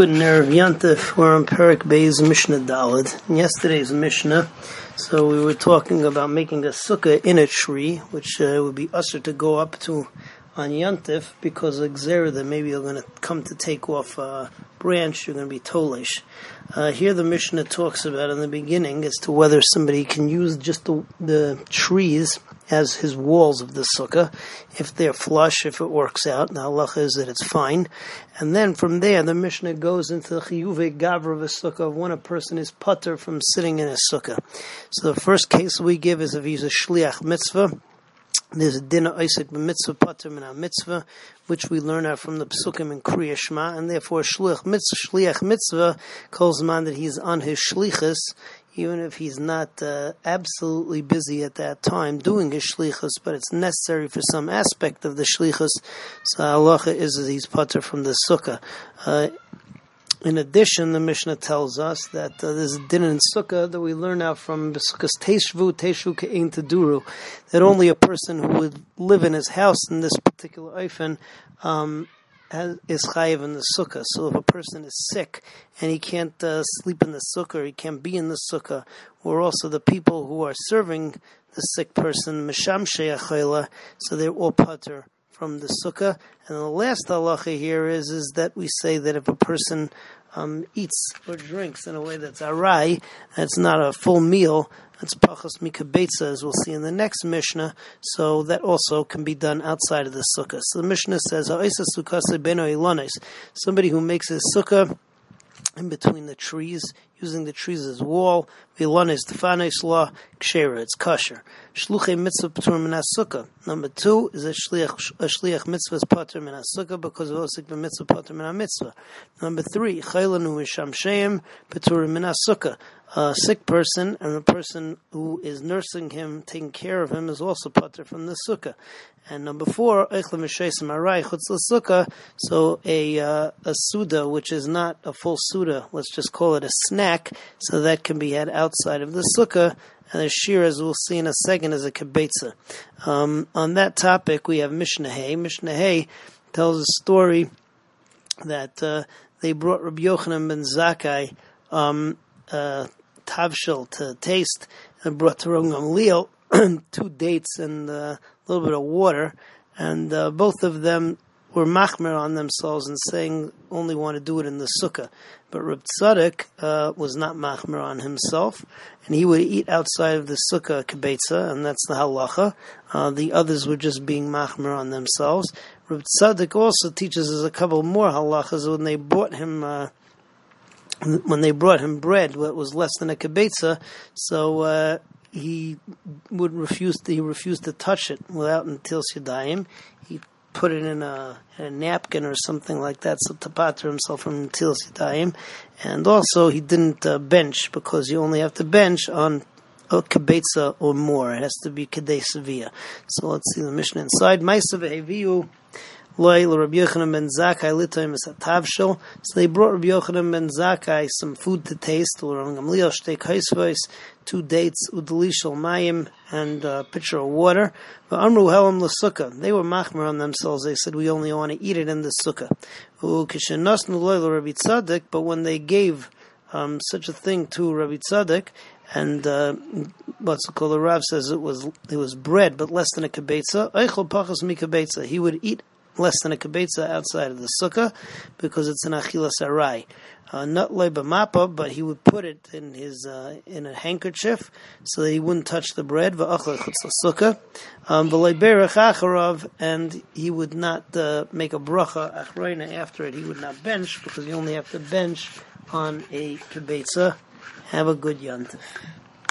Good Erev Yantif. We're on Perik Beis Mishnah Dalad. In yesterday's Mishnah, so we were talking about making a sukkah in a tree, which uh, would be assur to go up to on Yantif because of that maybe you're going to come to take off a branch, you're going to be tolish. Uh, here the Mishnah talks about in the beginning as to whether somebody can use just the, the trees as his walls of the sukkah, if they're flush, if it works out. The halacha is that it's fine. And then from there, the Mishnah goes into the chiyuve gavra of a sukkah of when a person is putter from sitting in a sukkah. So the first case we give is if he's a shliach mitzvah, there's a dinner osik b'mitzvah pater min mitzvah, which we learn out from the psukim in Kriya Shema, and therefore shliach mitzvah, shliach mitzvah kol zman that he's on his shlichus, even if he's not uh, absolutely busy at that time doing his shlichus, but it's necessary for some aspect of the shlichus. So halacha is that he's pater from the sukkah. Uh, in addition, the Mishnah tells us that uh, there's a din in Sukkah that we learn out from Sukkah's Teshvu, Teshvu Ke'in Taduru, that only a person who would live in his house in this particular Eifen um, is chayiv in the sukkah. So if a person is sick and he can't uh, sleep in the sukkah, he can't be in the sukkah, or also the people who are serving the sick person, misham sheyachayla, so they're all putter from the sukkah. And the last halacha here is is that we say that if a person um, eats or drinks in a way that's arai, that's not a full meal, that's pachas mikabetza, as we'll see in the next Mishnah. So that also can be done outside of the sukkah. So the Mishnah says, somebody who makes his sukkah in between the trees, using the trees as wall. Vilon is Stefanis law, kshera, it's kosher. Shluchei mitzvah patur min sukkah. Number two is a shliach, a shliach mitzvah is patur min sukkah because of osik mitzvah patur min mitzvah. Number three, chaylanu misham sheim patur min sukkah a sick person and the person who is nursing him, taking care of him, is also putter from the sukkah. And number four, so a uh, a suda, which is not a full suda, let's just call it a snack, so that can be had outside of the sukkah. And the shiur, as we'll see in a second, is a kibetza. Um, on that topic, we have Mishnah Hay. Mishnah Hay tells a story that uh, they brought Rabbi Yochanan ben Zakkai um, uh, tavshil to taste and brought to Rav Gamliel two dates and uh, a little bit of water, and uh, both of them were machmer on themselves and saying only want to do it in the sukkah. But Reb Tzadok uh, was not machmer on himself, and he would eat outside of the sukkah kibetza, and that's the halacha. Uh, the others were just being machmer on themselves. Reb Tzadok also teaches us a couple more halachas when they brought him uh, when they brought him bread, what was less than a kibetza, so uh, he would refuse. To, he refused to touch it without netilas Yadayim. He put it in a, in a, napkin or something like that, so to pater himself from netilas Yadayim. And also, he didn't uh, bench because you only have to bench on a kibetza or more. It has to be kedei So let's see the Mishnah inside. Ma'asav Rabbi. So they brought Rabbi Yochanan ben Zakkai some food to taste. Two dates, udalishal mayim, and a pitcher of water. But amru helam l'sukkah. They were machmer on themselves. They said we only want to eat it in the sukkah. Rabbi Tzadok. But when they gave um, such a thing to Rabbi Tzadok, and uh, what's called? The Rav says it was it was bread, but less than a kibetza. Eichel pachas mi He would eat less than a kibetza outside of the sukkah because it's an achilas arai. Uh, not mapa, but he would put it in his uh, in a handkerchief so that he wouldn't touch the bread. um, and he would not uh, make a bracha achroina after it. He would not bench because you only have to bench on a kibetza. Have a good yontif.